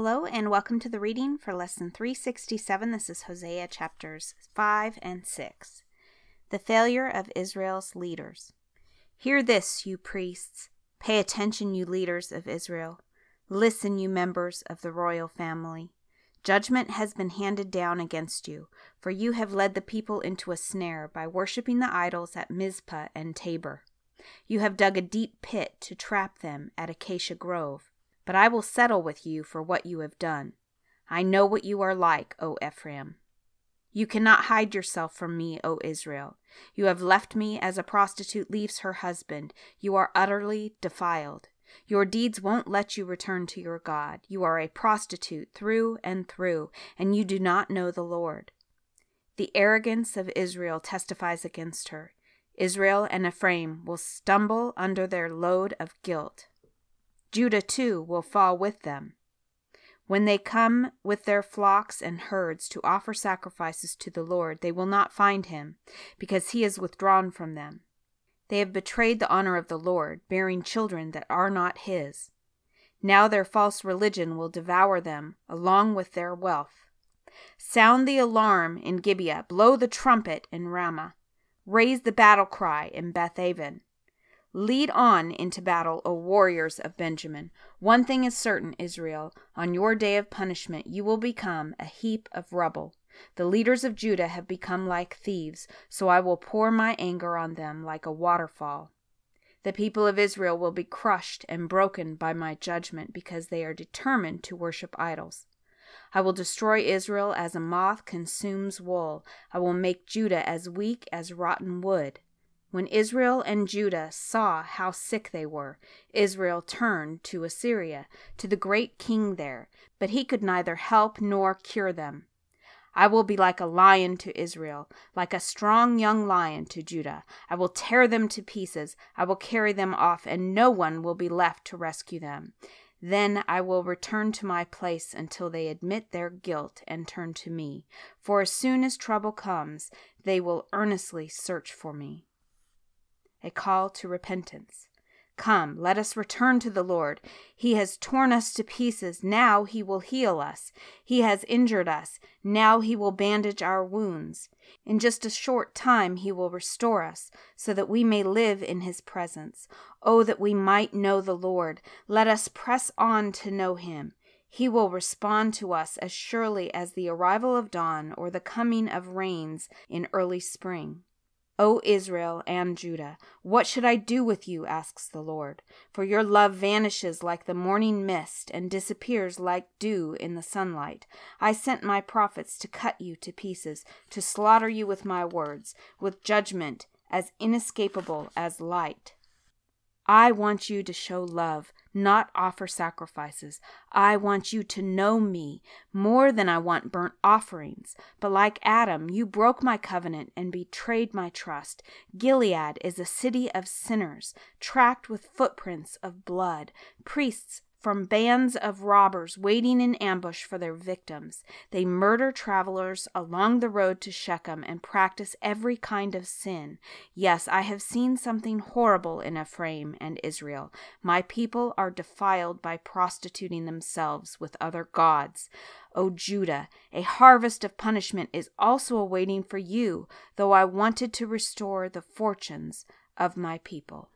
Hello, and welcome to the reading for Lesson 367. This is Hosea chapters 5 and 6. The failure of Israel's leaders. Hear this, you priests. Pay attention, you leaders of Israel. Listen, you members of the royal family. Judgment has been handed down against you, for you have led the people into a snare by worshipping the idols at Mizpah and Tabor. You have dug a deep pit to trap them at Acacia Grove but I will settle with you for what you have done. I know what you are like, O Ephraim. You cannot hide yourself from me, O Israel. You have left me as a prostitute leaves her husband. You are utterly defiled. Your deeds won't let you return to your God. You are a prostitute through and through, and you do not know the Lord. The arrogance of Israel testifies against her. Israel and Ephraim will stumble under their load of guilt. Judah too will fall with them. When they come with their flocks and herds to offer sacrifices to the Lord, they will not find him, because he is withdrawn from them. They have betrayed the honor of the Lord, bearing children that are not his. Now their false religion will devour them, along with their wealth. Sound the alarm in Gibeah, blow the trumpet in Ramah, raise the battle cry in Bethaven. Lead on into battle, O warriors of Benjamin. One thing is certain, Israel on your day of punishment you will become a heap of rubble. The leaders of Judah have become like thieves, so I will pour my anger on them like a waterfall. The people of Israel will be crushed and broken by my judgment because they are determined to worship idols. I will destroy Israel as a moth consumes wool. I will make Judah as weak as rotten wood. When Israel and Judah saw how sick they were, Israel turned to Assyria, to the great king there, but he could neither help nor cure them. I will be like a lion to Israel, like a strong young lion to Judah. I will tear them to pieces, I will carry them off, and no one will be left to rescue them. Then I will return to my place until they admit their guilt and turn to me. For as soon as trouble comes, they will earnestly search for me a call to repentance. Come, let us return to the Lord. He has torn us to pieces. Now he will heal us. He has injured us. Now he will bandage our wounds. In just a short time he will restore us, so that we may live in his presence. Oh, that we might know the Lord. Let us press on to know him. He will respond to us as surely as the arrival of dawn or the coming of rains in early spring. O Israel and Judah, what should I do with you? asks the Lord. For your love vanishes like the morning mist and disappears like dew in the sunlight. I sent my prophets to cut you to pieces, to slaughter you with my words, with judgment as inescapable as light. I want you to show love, not offer sacrifices. I want you to know me more than I want burnt offerings. But like Adam, you broke my covenant and betrayed my trust. Gilead is a city of sinners, tracked with footprints of blood. Priests from bands of robbers waiting in ambush for their victims. They murder travelers along the road to Shechem and practice every kind of sin. Yes, I have seen something horrible in Ephraim and Israel. My people are defiled by prostituting themselves with other gods. O Judah, a harvest of punishment is also awaiting for you, though I wanted to restore the fortunes of my people.